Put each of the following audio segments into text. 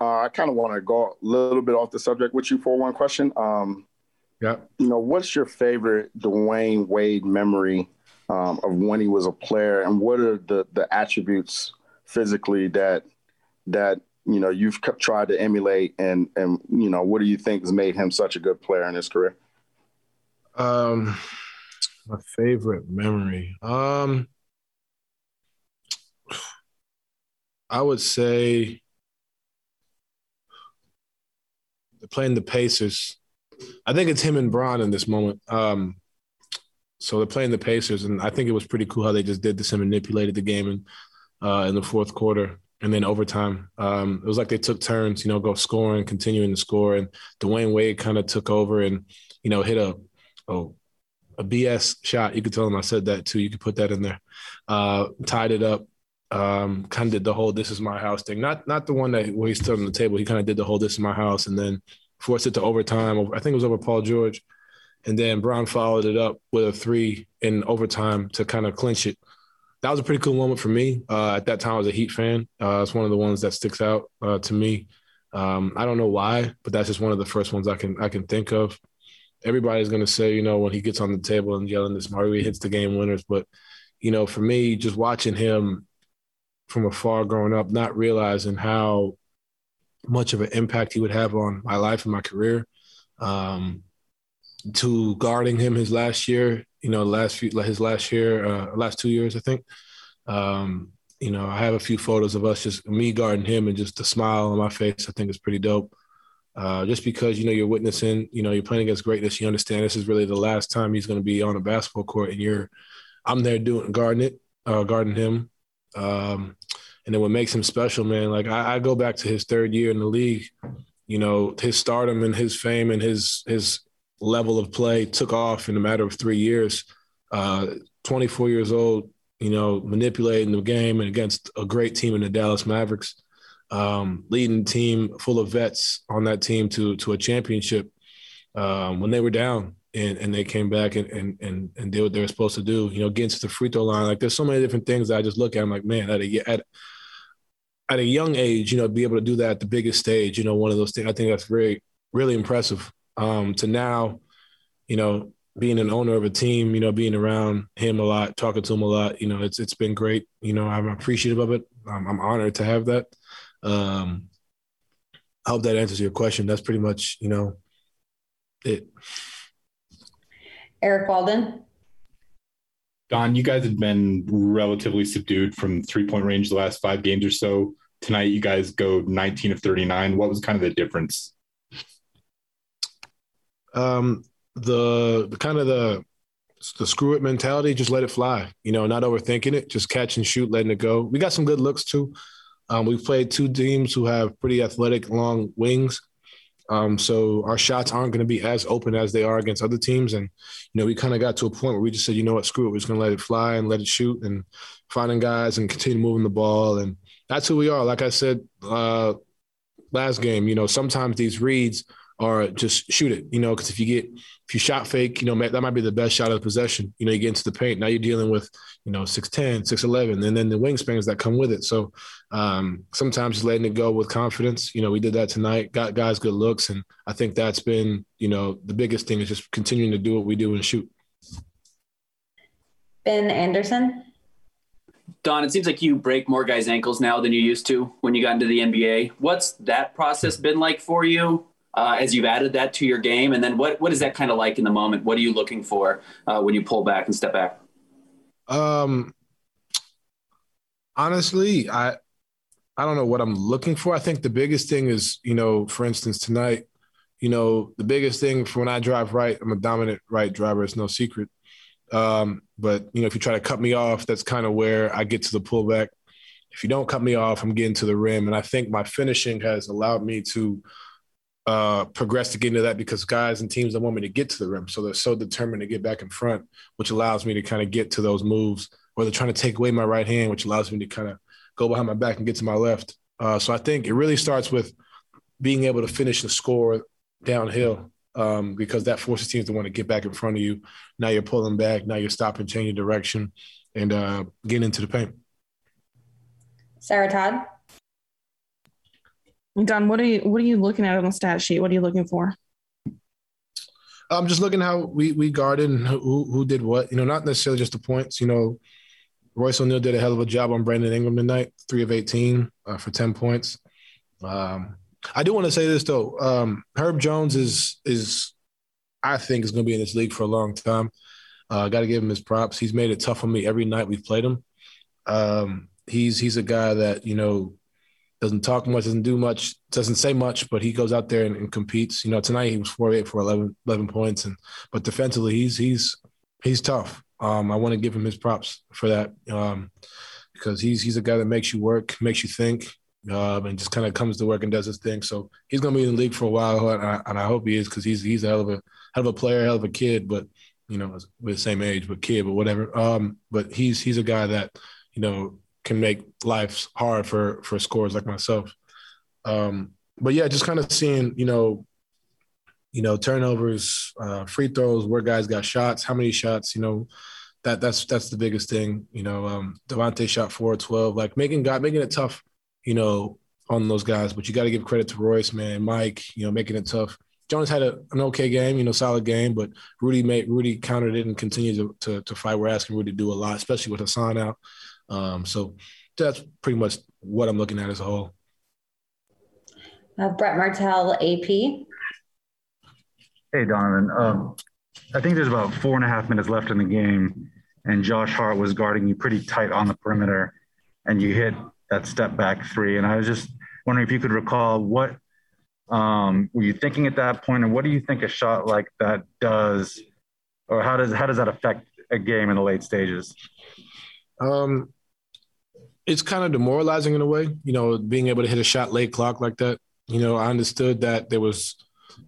Uh, I kind of want to go a little bit off the subject with you for one question. Um, yeah. You know, what's your favorite Dwyane Wade memory um, of when he was a player, and what are the the attributes physically that that you know you've tried to emulate, and and you know what do you think has made him such a good player in his career? Um, my favorite memory. Um, I would say playing the Pacers. I think it's him and Bron in this moment. Um, so they're playing the Pacers, and I think it was pretty cool how they just did this and manipulated the game in uh, in the fourth quarter and then overtime. Um, it was like they took turns, you know, go scoring, continuing to score, and Dwyane Wade kind of took over and you know hit a a, a BS shot. You could tell him I said that too. You could put that in there. Uh, tied it up. Um, kind of did the whole "this is my house" thing. Not not the one that where he stood on the table. He kind of did the whole "this is my house" and then forced it to overtime. I think it was over Paul George. And then Bron followed it up with a three in overtime to kind of clinch it. That was a pretty cool moment for me. Uh, at that time, I was a Heat fan. Uh, it's one of the ones that sticks out uh, to me. Um, I don't know why, but that's just one of the first ones I can I can think of. Everybody's gonna say, you know, when he gets on the table and yelling this Mario hits the game winners, but you know, for me, just watching him from afar growing up, not realizing how much of an impact he would have on my life and my career. Um, to guarding him his last year, you know, last few his last year, uh, last two years, I think. Um, you know, I have a few photos of us just me guarding him and just the smile on my face. I think is pretty dope. Uh, just because you know you're witnessing, you know, you're playing against greatness. You understand this is really the last time he's going to be on a basketball court, and you're, I'm there doing guarding it, uh, guarding him. Um, and then what makes him special, man, like I, I, go back to his third year in the league, you know, his stardom and his fame and his his level of play took off in a matter of three years. Uh, 24 years old, you know, manipulating the game and against a great team in the Dallas Mavericks, um, leading team full of vets on that team to to a championship um, when they were down and, and they came back and, and and and did what they were supposed to do. You know, getting to the free throw line. Like there's so many different things that I just look at. I'm like, man, at a at at a young age, you know, be able to do that at the biggest stage, you know, one of those things. I think that's very, really impressive. Um, to now, you know, being an owner of a team, you know, being around him a lot, talking to him a lot, you know, it's it's been great. You know, I'm appreciative of it. I'm, I'm honored to have that. Um, I hope that answers your question. That's pretty much, you know, it. Eric Walden. Don, you guys have been relatively subdued from three point range the last five games or so. Tonight, you guys go 19 of 39. What was kind of the difference? Um, the, the kind of the the screw it mentality, just let it fly. You know, not overthinking it, just catch and shoot, letting it go. We got some good looks too. Um, we've played two teams who have pretty athletic, long wings. Um, so our shots aren't going to be as open as they are against other teams. And, you know, we kind of got to a point where we just said, you know what, screw it. We're just going to let it fly and let it shoot and finding guys and continue moving the ball. And that's who we are. Like I said uh, last game, you know, sometimes these reads – or just shoot it, you know, because if you get if you shot fake, you know, that might be the best shot of the possession. You know, you get into the paint. Now you're dealing with, you know, 6'10, 6'11, and then the wingspans that come with it. So um, sometimes just letting it go with confidence. You know, we did that tonight, got guys good looks. And I think that's been, you know, the biggest thing is just continuing to do what we do and shoot. Ben Anderson. Don, it seems like you break more guys' ankles now than you used to when you got into the NBA. What's that process been like for you? Uh, as you've added that to your game? And then what what is that kind of like in the moment? What are you looking for uh, when you pull back and step back? Um, honestly, I I don't know what I'm looking for. I think the biggest thing is, you know, for instance, tonight, you know, the biggest thing for when I drive right, I'm a dominant right driver. It's no secret. Um, but you know, if you try to cut me off, that's kind of where I get to the pullback. If you don't cut me off, I'm getting to the rim, and I think my finishing has allowed me to uh, progress to get into that because guys and teams don't want me to get to the rim. So they're so determined to get back in front, which allows me to kind of get to those moves. Or they're trying to take away my right hand, which allows me to kind of go behind my back and get to my left. Uh, so I think it really starts with being able to finish the score downhill um, because that forces teams to want to get back in front of you. Now you're pulling back. Now you're stopping, changing direction, and uh, getting into the paint. Sarah Todd. Don, what are you what are you looking at on the stat sheet? What are you looking for? I'm just looking how we we guarded and who who did what. You know, not necessarily just the points. You know, Royce O'Neale did a hell of a job on Brandon Ingram tonight, three of 18 uh, for 10 points. Um, I do want to say this though. Um, Herb Jones is is I think is going to be in this league for a long time. I uh, got to give him his props. He's made it tough on me every night we've played him. Um, he's he's a guy that you know doesn't talk much, doesn't do much, doesn't say much, but he goes out there and, and competes. You know, tonight he was four eight for 11, 11, points, and but defensively he's he's he's tough. Um, I want to give him his props for that um, because he's he's a guy that makes you work, makes you think, um, and just kind of comes to work and does his thing. So he's going to be in the league for a while, and I, and I hope he is because he's he's a hell of a hell of a player, hell of a kid, but you know, we're the same age, but kid, but whatever. Um, but he's he's a guy that you know can make life hard for for scores like myself. Um, but yeah, just kind of seeing you know, you know, turnovers, uh, free throws, where guys got shots, how many shots, you know. That, that's that's the biggest thing, you know. Um, Devonte' shot four twelve, like making God making it tough, you know, on those guys. But you got to give credit to Royce, man, Mike, you know, making it tough. Jonas had a, an okay game, you know, solid game, but Rudy made Rudy countered it and continued to, to, to fight. We're asking Rudy to do a lot, especially with Hassan out. Um, so that's pretty much what I'm looking at as a whole. Uh, Brett Martel, AP. Hey, Donovan. Um, I think there's about four and a half minutes left in the game, and Josh Hart was guarding you pretty tight on the perimeter, and you hit that step back three. And I was just wondering if you could recall what um, were you thinking at that point, and what do you think a shot like that does, or how does how does that affect a game in the late stages? Um, it's kind of demoralizing in a way, you know, being able to hit a shot late clock like that. You know, I understood that there was,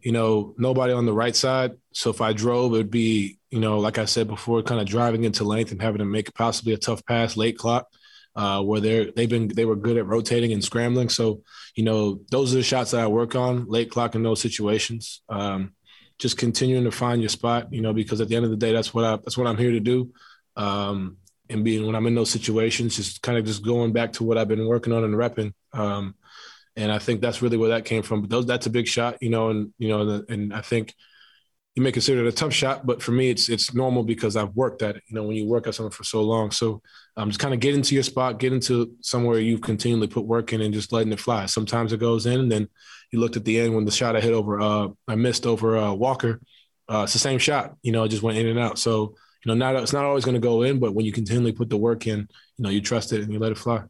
you know, nobody on the right side. So if I drove, it would be, you know, like I said before, kind of driving into length and having to make possibly a tough pass late clock, uh, where they're they've been they were good at rotating and scrambling. So, you know, those are the shots that I work on late clock in those situations. Um, just continuing to find your spot, you know, because at the end of the day, that's what I that's what I'm here to do. Um, and being when I'm in those situations, just kind of just going back to what I've been working on and repping. Um, and I think that's really where that came from. But those, that's a big shot, you know, and you know, and I think you may consider it a tough shot, but for me, it's it's normal because I've worked at it. You know, when you work at something for so long, so um, just kind of get into your spot, get into somewhere you've continually put work in, and just letting it fly. Sometimes it goes in, and then you looked at the end when the shot I hit over, uh, I missed over uh, Walker. Uh, it's the same shot, you know, it just went in and out. So you know, not it's not always going to go in, but when you continually put the work in, you know, you trust it and you let it fly.